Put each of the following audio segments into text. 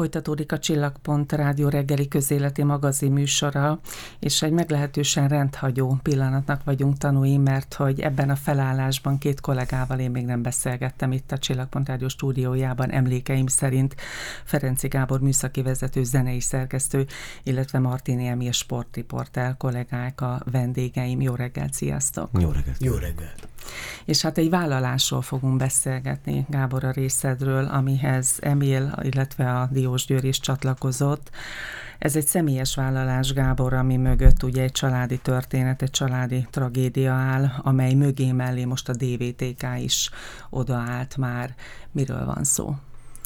Folytatódik a Csillagpont rádió reggeli közéleti magazin műsora, és egy meglehetősen rendhagyó pillanatnak vagyunk tanúi, mert hogy ebben a felállásban két kollégával én még nem beszélgettem itt a Csillagpont rádió stúdiójában emlékeim szerint Ferenci Gábor műszaki vezető, zenei szerkesztő, illetve Martini Emil sportriportál kollégák a vendégeim. Jó reggelt, sziasztok! Jó reggelt! Jó reggelt! És hát egy vállalásról fogunk beszélgetni, Gábor a részedről, amihez Emil, illetve a Diós Győr is csatlakozott. Ez egy személyes vállalás, Gábor, ami mögött ugye egy családi történet, egy családi tragédia áll, amely mögé mellé most a DVTK is odaállt már. Miről van szó?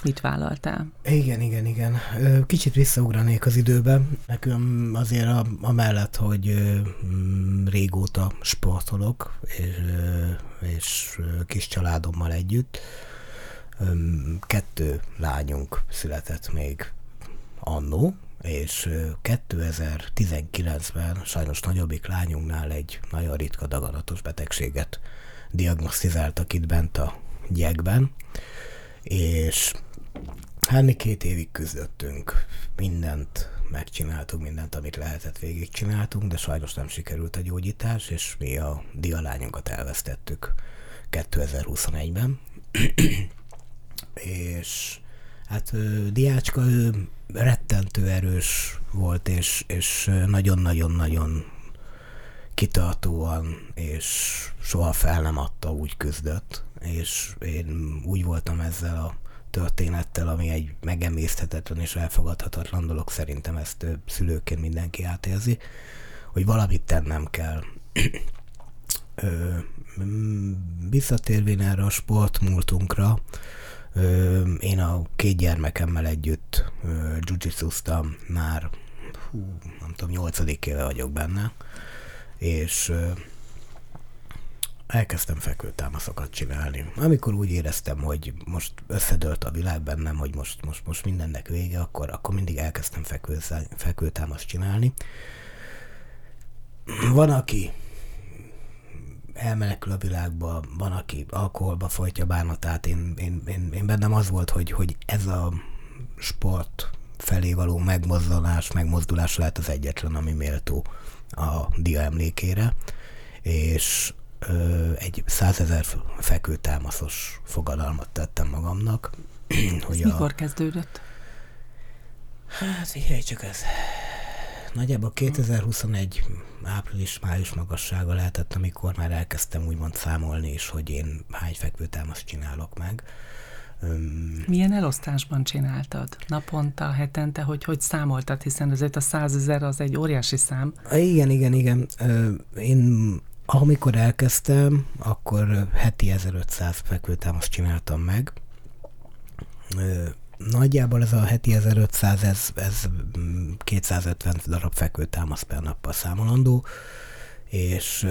Mit vállaltál? Igen, igen, igen. Kicsit visszaugranék az időbe. Nekem azért a, mellett, hogy mm, régóta sportolok, és, és kis családommal együtt, kettő lányunk született még annó, és 2019-ben sajnos nagyobbik lányunknál egy nagyon ritka daganatos betegséget diagnosztizáltak itt bent a gyekben, és hát két évig küzdöttünk, mindent megcsináltunk, mindent, amit lehetett végigcsináltunk, de sajnos nem sikerült a gyógyítás, és mi a dialányunkat elvesztettük 2021-ben. És hát Diácska ő rettentő erős volt, és, és nagyon-nagyon-nagyon kitartóan, és soha fel nem adta, úgy küzdött, és én úgy voltam ezzel a történettel, ami egy megemészthetetlen és elfogadhatatlan dolog, szerintem ezt szülőként mindenki átérzi, hogy valamit tennem kell. Ö, visszatérvén erre a sportmúltunkra, én a két gyermekemmel együtt jiu már, hú, nem tudom, nyolcadik éve vagyok benne, és elkezdtem fekvőtámaszokat csinálni. Amikor úgy éreztem, hogy most összedőlt a világ bennem, hogy most, most, most mindennek vége, akkor, akkor mindig elkezdtem fekvő, fekvőtámaszt csinálni. Van, aki elmenekül a világba, van, aki alkoholba folytja bánatát. Én, én, én, én bennem az volt, hogy, hogy ez a sport felé való megmozdulás, megmozdulás lehet az egyetlen, ami méltó a dia emlékére, és ö, egy százezer fekvőtámaszos fogadalmat tettem magamnak. hogy ez a... mikor kezdődött? Hát, figyelj csak ez nagyjából 2021 április-május magassága lehetett, amikor már elkezdtem úgymond számolni is, hogy én hány fekvőtámaszt csinálok meg. Milyen elosztásban csináltad? Naponta, hetente, hogy hogy számoltad, hiszen azért a százezer az egy óriási szám. Igen, igen, igen. Én amikor elkezdtem, akkor heti 1500 fekvőtámaszt csináltam meg Nagyjából ez a heti 1500, ez, ez 250 darab fekvőtámasz per nappal számolandó, és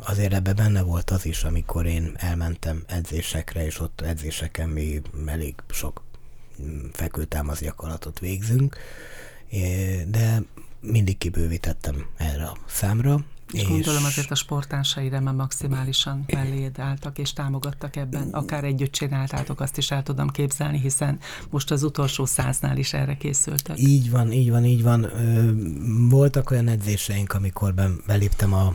azért ebbe benne volt az is, amikor én elmentem edzésekre, és ott edzéseken mi elég sok mm, fekvőtámasz gyakorlatot végzünk, de mindig kibővítettem erre a számra, és, és gondolom azért a sportársaidra már maximálisan melléd álltak és támogattak ebben. Akár együtt csináltátok, azt is el tudom képzelni, hiszen most az utolsó száznál is erre készültek. Így van, így van, így van. Voltak olyan edzéseink, amikor beléptem a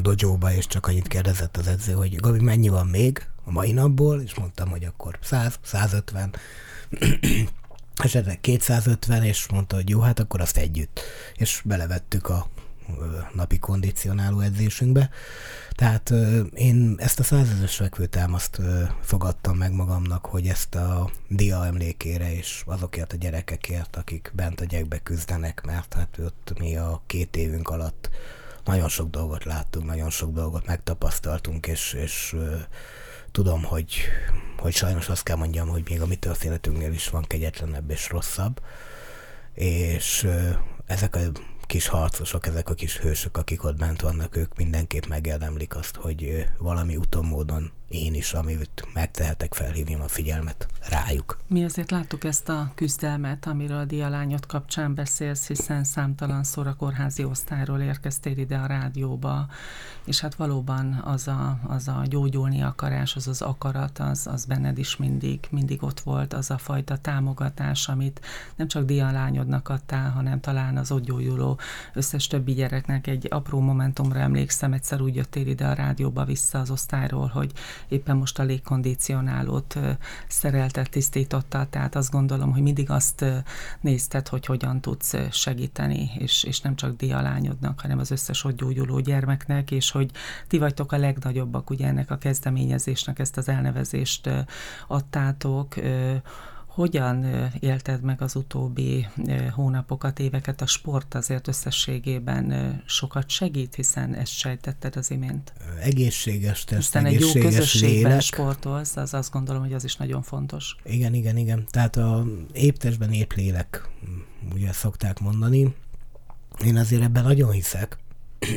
dojóba, és csak annyit kérdezett az edző, hogy Gabi, mennyi van még a mai napból, és mondtam, hogy akkor 100, 150, esetleg 250, és mondta, hogy jó, hát akkor azt együtt. És belevettük a napi kondicionáló edzésünkbe. Tehát én ezt a százezes fekvőtámaszt fogadtam meg magamnak, hogy ezt a dia emlékére és azokért a gyerekekért, akik bent a gyekbe küzdenek, mert hát ott mi a két évünk alatt nagyon sok dolgot láttunk, nagyon sok dolgot megtapasztaltunk, és, és tudom, hogy, hogy sajnos azt kell mondjam, hogy még a mi történetünknél is van kegyetlenebb és rosszabb, és ezek a kis harcosok, ezek a kis hősök, akik ott bent vannak, ők mindenképp megérdemlik azt, hogy valami úton módon én is, amit megtehetek, felhívjam a figyelmet rájuk. Mi azért láttuk ezt a küzdelmet, amiről a dialányot kapcsán beszélsz, hiszen számtalan a kórházi osztályról érkeztél ide a rádióba, és hát valóban az a, az a gyógyulni akarás, az az akarat, az, az benned is mindig, mindig ott volt, az a fajta támogatás, amit nem csak dialányodnak adtál, hanem talán az ott gyógyuló összes többi gyereknek egy apró momentumra emlékszem, egyszer úgy jöttél ide a rádióba vissza az osztályról, hogy éppen most a légkondicionálót szereltet, tisztította, tehát azt gondolom, hogy mindig azt nézted, hogy hogyan tudsz segíteni, és, és nem csak dialányodnak, hanem az összes ott gyógyuló gyermeknek, és hogy ti vagytok a legnagyobbak, ugye ennek a kezdeményezésnek ezt az elnevezést adtátok, hogyan élted meg az utóbbi hónapokat, éveket? A sport azért összességében sokat segít, hiszen ezt sejtetted az imént. Egészséges test, hiszen egy jó közösségben lélek. sportolsz, az azt gondolom, hogy az is nagyon fontos. Igen, igen, igen. Tehát a épp testben épp lélek, ugye szokták mondani. Én azért ebben nagyon hiszek,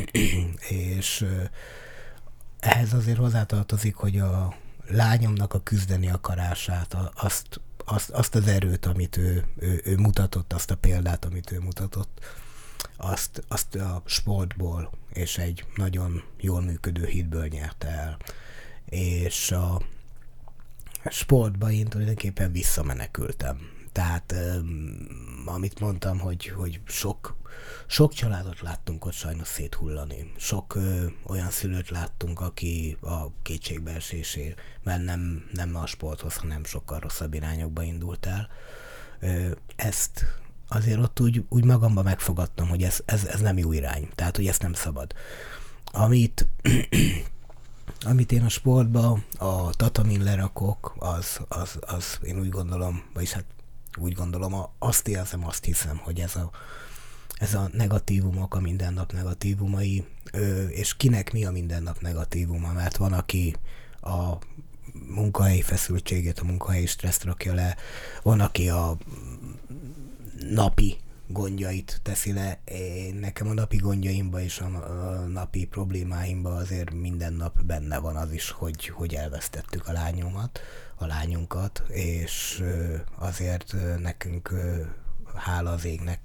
és ehhez azért hozzátartozik, hogy a lányomnak a küzdeni akarását, azt azt, azt az erőt, amit ő, ő, ő mutatott, azt a példát, amit ő mutatott, azt, azt a sportból és egy nagyon jól működő hitből nyerte el. És a sportba én tulajdonképpen visszamenekültem. Tehát amit mondtam, hogy, hogy sok, sok családot láttunk ott sajnos széthullani. Sok ö, olyan szülőt láttunk, aki a kétségbeesésében nem, nem a sporthoz, hanem sokkal rosszabb irányokba indult el. Ö, ezt azért ott úgy, úgy magamban megfogadtam, hogy ez, ez, ez nem jó irány. Tehát, hogy ezt nem szabad. Amit amit én a sportba, a tatamin lerakok, az, az, az én úgy gondolom, vagyis hát úgy gondolom, azt érzem, azt hiszem, hogy ez a, ez a negatívumok, a mindennap negatívumai, és kinek mi a mindennap negatívuma, mert van, aki a munkahelyi feszültségét, a munkahelyi stresszt rakja le, van, aki a napi gondjait teszi le. Én, nekem a napi gondjaimba és a, napi problémáimba azért minden nap benne van az is, hogy, hogy elvesztettük a lányomat, a lányunkat, és azért nekünk, hála az égnek,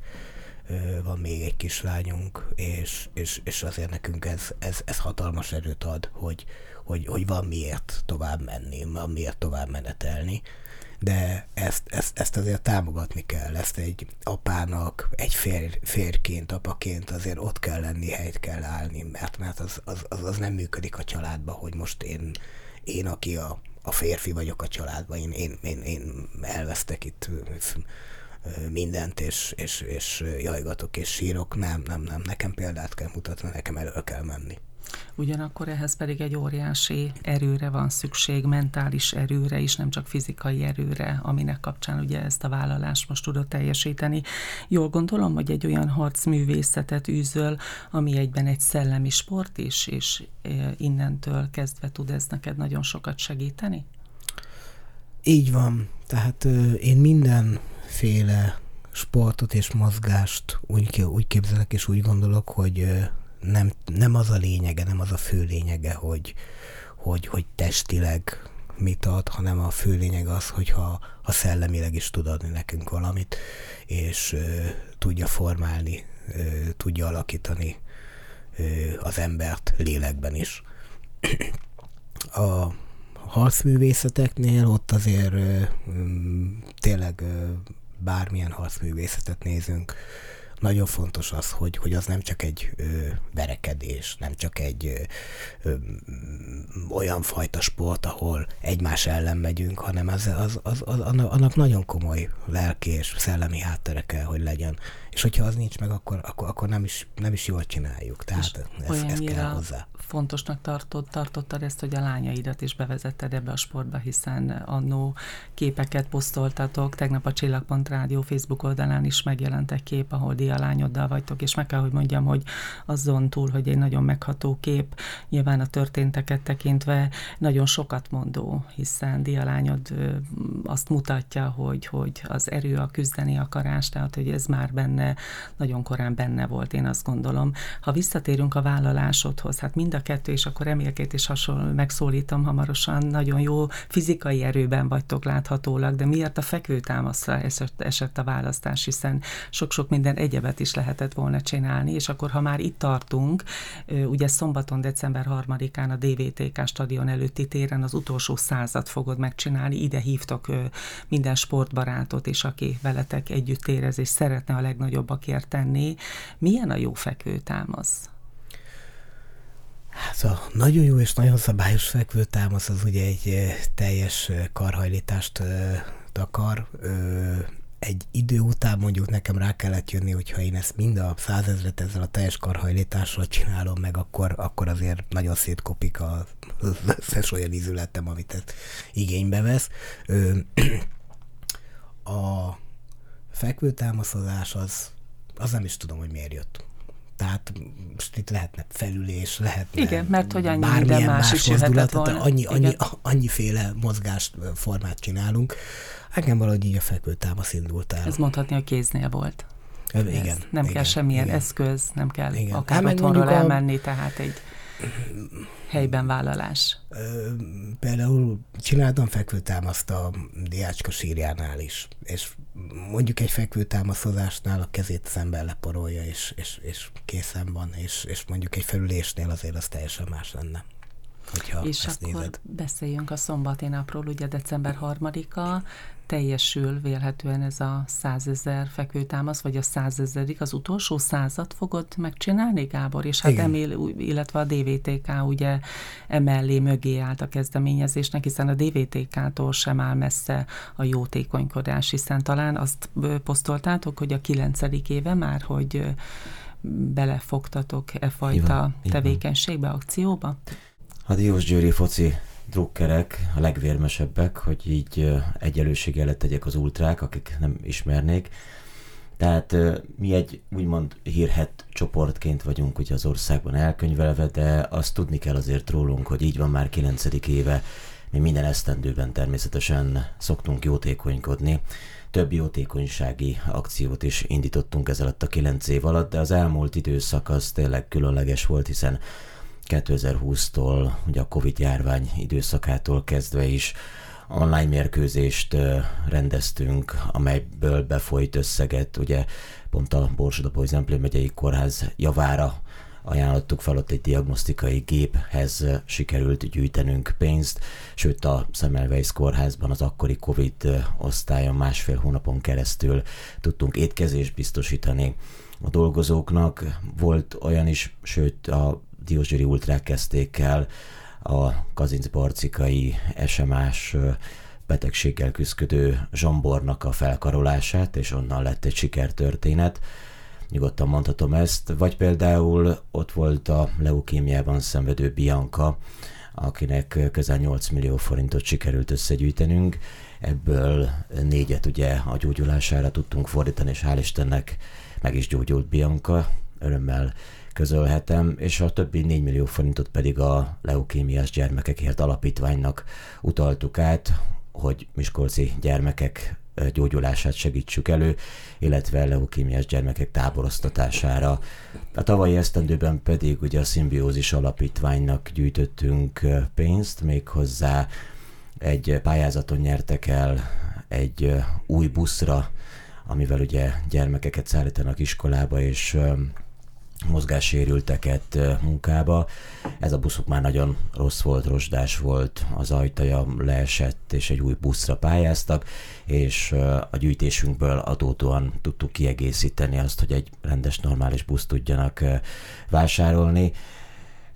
van még egy kislányunk, és, és, és azért nekünk ez, ez, ez hatalmas erőt ad, hogy, hogy, hogy van miért tovább menni, van miért tovább menetelni, de ezt, ezt, ezt azért támogatni kell, ezt egy apának, egy fér, férként, apaként azért ott kell lenni, helyt kell állni, mert, mert az, az, az, az nem működik a családban, hogy most én, én aki a, a férfi vagyok a családban, én, én, én, én elvesztek itt mindent, és, és, és jajgatok, és sírok. Nem, nem, nem, nekem példát kell mutatni, nekem elő kell menni. Ugyanakkor ehhez pedig egy óriási erőre van szükség, mentális erőre is, nem csak fizikai erőre, aminek kapcsán ugye ezt a vállalást most tudod teljesíteni. Jól gondolom, hogy egy olyan harcművészetet űzöl, ami egyben egy szellemi sport is, és e, innentől kezdve tud ez neked nagyon sokat segíteni? Így van. Tehát én mindenféle sportot és mozgást úgy, úgy képzelek és úgy gondolok, hogy nem, nem az a lényege, nem az a fő lényege, hogy, hogy, hogy testileg mit ad, hanem a fő lényeg az, hogyha ha szellemileg is tud adni nekünk valamit, és ö, tudja formálni, ö, tudja alakítani ö, az embert lélekben is. A harcművészeteknél ott azért ö, tényleg ö, bármilyen harcművészetet nézünk, nagyon fontos az, hogy, hogy az nem csak egy ö, verekedés, nem csak egy ö, ö, olyan fajta sport, ahol egymás ellen megyünk, hanem az, az, az, az, annak nagyon komoly lelki és szellemi háttere kell, hogy legyen. És hogyha az nincs meg, akkor, akkor, akkor nem, is, nem is jól csináljuk. Tehát ez, ez kell hozzá fontosnak tartott, tartottad ezt, hogy a lányaidat is bevezetted ebbe a sportba, hiszen annó képeket posztoltatok, tegnap a Csillagpont Rádió Facebook oldalán is megjelent egy kép, ahol dialányoddal vagytok, és meg kell, hogy mondjam, hogy azon túl, hogy egy nagyon megható kép, nyilván a történteket tekintve nagyon sokat mondó, hiszen dialányod azt mutatja, hogy, hogy az erő, a küzdeni akarás, tehát hogy ez már benne, nagyon korán benne volt, én azt gondolom. Ha visszatérünk a vállalásodhoz, hát mind a kettő, és akkor remélkét is hasonló, megszólítom hamarosan, nagyon jó fizikai erőben vagytok láthatólag, de miért a fekvőtámaszra esett, esett a választás, hiszen sok-sok minden egyebet is lehetett volna csinálni, és akkor, ha már itt tartunk, ugye szombaton, december 3-án a DVTK stadion előtti téren az utolsó százat fogod megcsinálni, ide hívtok minden sportbarátot, és aki veletek együtt érez, és szeretne a legnagyobbakért tenni. Milyen a jó fekvőtámasz? Hát a nagyon jó és nagyon szabályos fekvőtámasz az ugye egy teljes karhajlítást takar, egy idő után mondjuk nekem rá kellett jönni, hogyha én ezt mind a százezret ezzel a teljes karhajlítással csinálom meg, akkor, akkor azért nagyon szétkopik az összes olyan ízületem, amit ez igénybe vesz. A fekvőtámaszodás az, az nem is tudom, hogy miért jött. Tehát most itt lehetne felülés, lehetne Igen, mert hogy annyi minden más, más jöhetett volna. Annyi, annyi, annyiféle mozgást, formát csinálunk. Engem valahogy így a fekvőtámasz indult el. Ez mondhatni, hogy kéznél volt. Ez, igen. Nem igen, kell semmilyen igen. eszköz, nem kell igen. akár hát, otthonról elmenni, a... tehát egy helyben vállalás. Például csináltam fekvőtámaszt a Diácska sírjánál is, és mondjuk egy fekvőtámaszodásnál a kezét az ember leporolja, és, és, és készen van, és, és mondjuk egy felülésnél azért az teljesen más lenne hogyha És ezt akkor nézed. beszéljünk a szombati napról, ugye december harmadika, teljesül vélhetően ez a százezer fekvőtámasz, vagy a százezedik, az utolsó százat fogod megcsinálni, Gábor? És hát emél, illetve a DVTK ugye emellé mögé állt a kezdeményezésnek, hiszen a DVTK-tól sem áll messze a jótékonykodás, hiszen talán azt posztoltátok, hogy a kilencedik éve már, hogy belefogtatok e fajta tevékenységbe, akcióba? A Diósgyőri foci drukkerek a legvérmesebbek, hogy így egyelőség előtt tegyek az ultrák, akik nem ismernék. Tehát mi egy úgymond hírhet csoportként vagyunk ugye az országban elkönyvelve, de azt tudni kell azért rólunk, hogy így van már 9. éve, mi minden esztendőben természetesen szoktunk jótékonykodni. Több jótékonysági akciót is indítottunk ez alatt a 9 év alatt, de az elmúlt időszak az tényleg különleges volt, hiszen 2020-tól, ugye a Covid járvány időszakától kezdve is online mérkőzést rendeztünk, amelyből befolyt összeget, ugye pont a Borsod Zemplén megyei kórház javára ajánlottuk fel, ott egy diagnosztikai géphez sikerült gyűjtenünk pénzt, sőt a Semmelweis kórházban az akkori Covid osztályon másfél hónapon keresztül tudtunk étkezést biztosítani a dolgozóknak. Volt olyan is, sőt a Diózsőri ultrák kezdték el a kazincbarcikai SMS betegséggel küzdködő zsombornak a felkarolását, és onnan lett egy sikertörténet. Nyugodtan mondhatom ezt. Vagy például ott volt a leukémiában szenvedő Bianca, akinek közel 8 millió forintot sikerült összegyűjtenünk. Ebből négyet ugye a gyógyulására tudtunk fordítani, és hál' Istennek meg is gyógyult Bianca. Örömmel közölhetem, és a többi 4 millió forintot pedig a leukémiás gyermekekért alapítványnak utaltuk át, hogy miskolci gyermekek gyógyulását segítsük elő, illetve leukémiás gyermekek táboroztatására. A tavalyi esztendőben pedig ugye a Szimbiózis Alapítványnak gyűjtöttünk pénzt, méghozzá egy pályázaton nyertek el egy új buszra, amivel ugye gyermekeket szállítanak iskolába, és mozgássérülteket munkába. Ez a buszuk már nagyon rossz volt, rozsdás volt, az ajtaja leesett, és egy új buszra pályáztak, és a gyűjtésünkből adódóan tudtuk kiegészíteni azt, hogy egy rendes, normális buszt tudjanak vásárolni.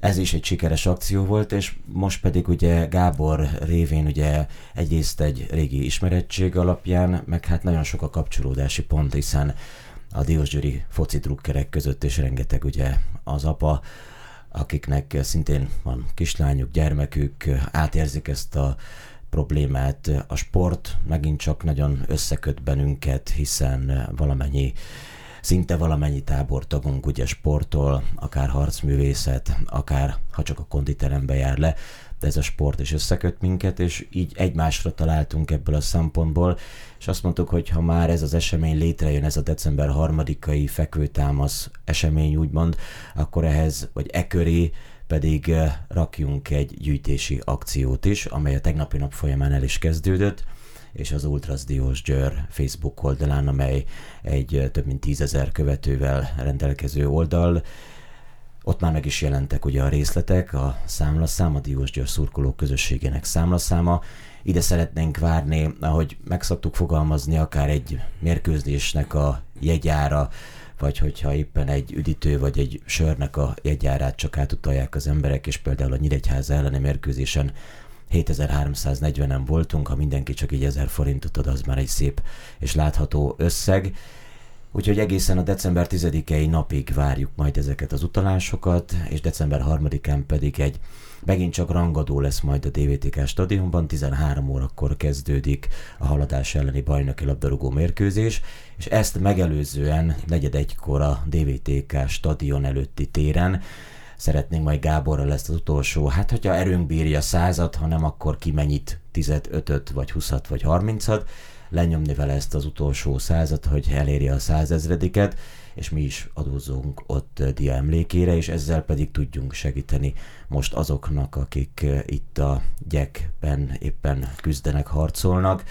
Ez is egy sikeres akció volt, és most pedig ugye Gábor révén ugye egyrészt egy régi ismerettség alapján, meg hát nagyon sok a kapcsolódási pont, hiszen a Diósgyőri foci drukkerek között, és rengeteg ugye az apa, akiknek szintén van kislányuk, gyermekük, átérzik ezt a problémát. A sport megint csak nagyon összeköt bennünket, hiszen valamennyi szinte valamennyi tábortagunk ugye sportol, akár harcművészet, akár ha csak a konditerembe jár le, de ez a sport is összeköt minket, és így egymásra találtunk ebből a szempontból, és azt mondtuk, hogy ha már ez az esemény létrejön, ez a december harmadikai fekvőtámasz esemény úgymond, akkor ehhez, vagy e köré pedig eh, rakjunk egy gyűjtési akciót is, amely a tegnapi nap folyamán el is kezdődött, és az Ultras Diós Győr Facebook oldalán, amely egy eh, több mint tízezer követővel rendelkező oldal, ott már meg is jelentek ugye a részletek, a számlaszám, a Diós Győr szurkoló közösségének számlaszáma. Ide szeretnénk várni, ahogy megszoktuk fogalmazni, akár egy mérkőzésnek a jegyára, vagy hogyha éppen egy üdítő vagy egy sörnek a jegyárát csak átutalják az emberek, és például a Nyíregyháza elleni mérkőzésen 7340-en voltunk, ha mindenki csak így 1000 forintot ad, az már egy szép és látható összeg. Úgyhogy egészen a december 10-i napig várjuk majd ezeket az utalásokat, és december 3-án pedig egy megint csak rangadó lesz majd a DVTK stadionban, 13 órakor kezdődik a haladás elleni bajnoki labdarúgó mérkőzés, és ezt megelőzően negyed egykor a DVTK stadion előtti téren. Szeretnénk majd Gáborral ezt az utolsó, hát hogyha erőnk bírja százat, ha nem, akkor ki mennyit, 15 vagy 20 vagy 30-at, lenyomni vele ezt az utolsó százat, hogy elérje a százezrediket, és mi is adózunk ott dia emlékére, és ezzel pedig tudjunk segíteni most azoknak, akik itt a gyekben éppen küzdenek, harcolnak.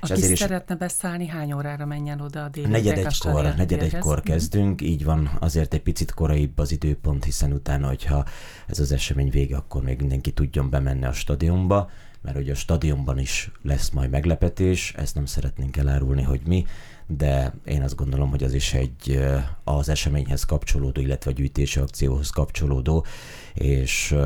Aki és ezért szeretne is beszállni, hány órára menjen oda a délután? Negyed egykor, negyed egykor kezdünk, így van, azért egy picit koraibb az időpont, hiszen utána, hogyha ez az esemény vége, akkor még mindenki tudjon bemenni a stadionba mert hogy a stadionban is lesz majd meglepetés, ezt nem szeretnénk elárulni, hogy mi, de én azt gondolom, hogy az is egy az eseményhez kapcsolódó, illetve a gyűjtési akcióhoz kapcsolódó, és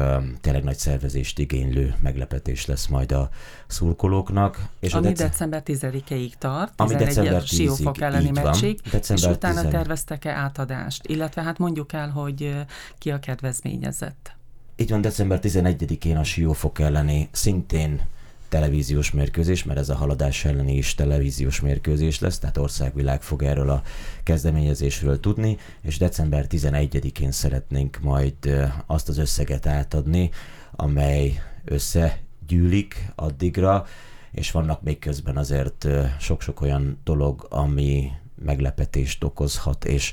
tényleg nagy szervezést igénylő meglepetés lesz majd a szurkolóknak. És ami a dece- december 10-ig tart, ami december 10-ig, siófok elleni meccsig, és utána 10... terveztek-e átadást, illetve hát mondjuk el, hogy ki a kedvezményezett. Így van, december 11-én a Siófok elleni szintén televíziós mérkőzés, mert ez a haladás elleni is televíziós mérkőzés lesz, tehát országvilág fog erről a kezdeményezésről tudni, és december 11-én szeretnénk majd azt az összeget átadni, amely összegyűlik addigra, és vannak még közben azért sok-sok olyan dolog, ami meglepetést okozhat, és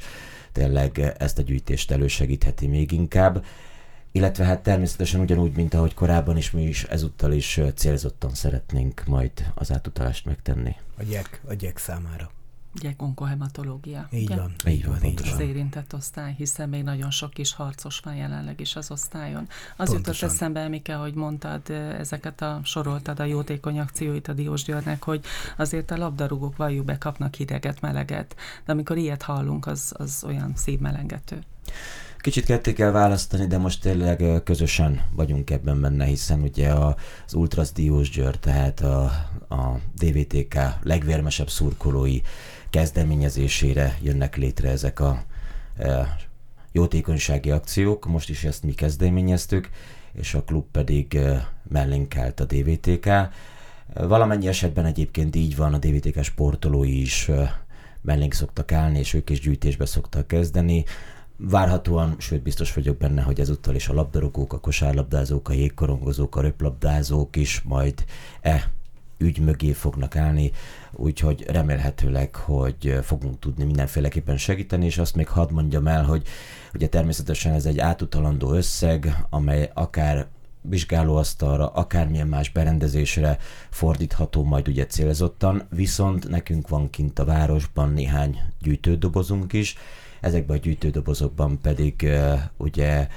tényleg ezt a gyűjtést elősegítheti még inkább illetve hát természetesen ugyanúgy, mint ahogy korábban is, mi is ezúttal is célzottan szeretnénk majd az átutalást megtenni. A gyek, a gyek számára. Gyek onkohematológia. Így ugye? van, így van, így van. Az érintett osztály, hiszen még nagyon sok kis harcos van jelenleg is az osztályon. Az Pontosan. jutott eszembe, Mike, hogy mondtad, ezeket a soroltad a jótékony akcióit a Diós Györnek, hogy azért a labdarúgók valljuk be kapnak hideget, meleget, de amikor ilyet hallunk, az, az olyan szívmelengető. Kicsit ketté kell választani, de most tényleg közösen vagyunk ebben benne, hiszen ugye az Ultras Diós Győr, tehát a, a DVTK legvérmesebb szurkolói kezdeményezésére jönnek létre ezek a e, jótékonysági akciók. Most is ezt mi kezdeményeztük, és a klub pedig e, mellénk állt a DVTK. Valamennyi esetben egyébként így van, a DVTK sportolói is mellénk szoktak állni, és ők is gyűjtésbe szoktak kezdeni. Várhatóan, sőt biztos vagyok benne, hogy ezúttal is a labdarúgók, a kosárlabdázók, a jégkorongozók, a röplabdázók is majd e ügy mögé fognak állni, úgyhogy remélhetőleg, hogy fogunk tudni mindenféleképpen segíteni, és azt még hadd mondjam el, hogy ugye természetesen ez egy átutalandó összeg, amely akár vizsgálóasztalra, akármilyen más berendezésre fordítható majd ugye célzottan, viszont nekünk van kint a városban néhány gyűjtődobozunk is, ezekben a gyűjtődobozokban pedig ugye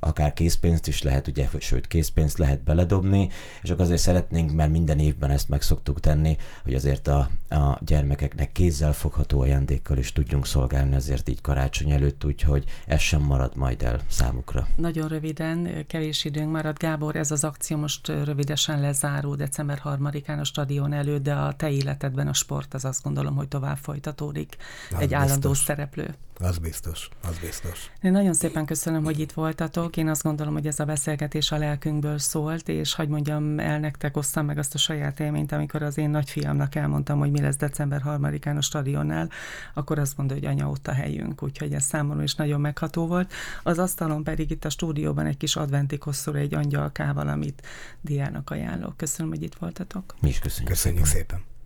akár készpénzt is lehet, ugye, sőt készpénzt lehet beledobni, és akkor azért szeretnénk, mert minden évben ezt meg szoktuk tenni, hogy azért a, a gyermekeknek kézzel fogható ajándékkal is tudjunk szolgálni azért így karácsony előtt, úgyhogy ez sem marad majd el számukra. Nagyon röviden, kevés időnk marad. Gábor, ez az akció most rövidesen lezárul december 3-án a stadion előtt, de a te életedben a sport az azt gondolom, hogy tovább folytatódik. Na, egy biztos. állandó szereplő Az biztos, az biztos. Én nagyon szépen köszönöm, hogy itt voltatok. Én azt gondolom, hogy ez a beszélgetés a lelkünkből szólt, és hogy mondjam el nektek, osszam meg azt a saját élményt, amikor az én nagyfiamnak elmondtam, hogy mi lesz december 3-án a stadionnál, akkor azt mondta, hogy anya ott a helyünk, úgyhogy ez számomra is nagyon megható volt. Az asztalon pedig itt a stúdióban egy kis adventi kosszor egy angyalkával, amit Diának ajánlok. Köszönöm, hogy itt voltatok. Mi is köszönjük. Köszönjük szépen. szépen.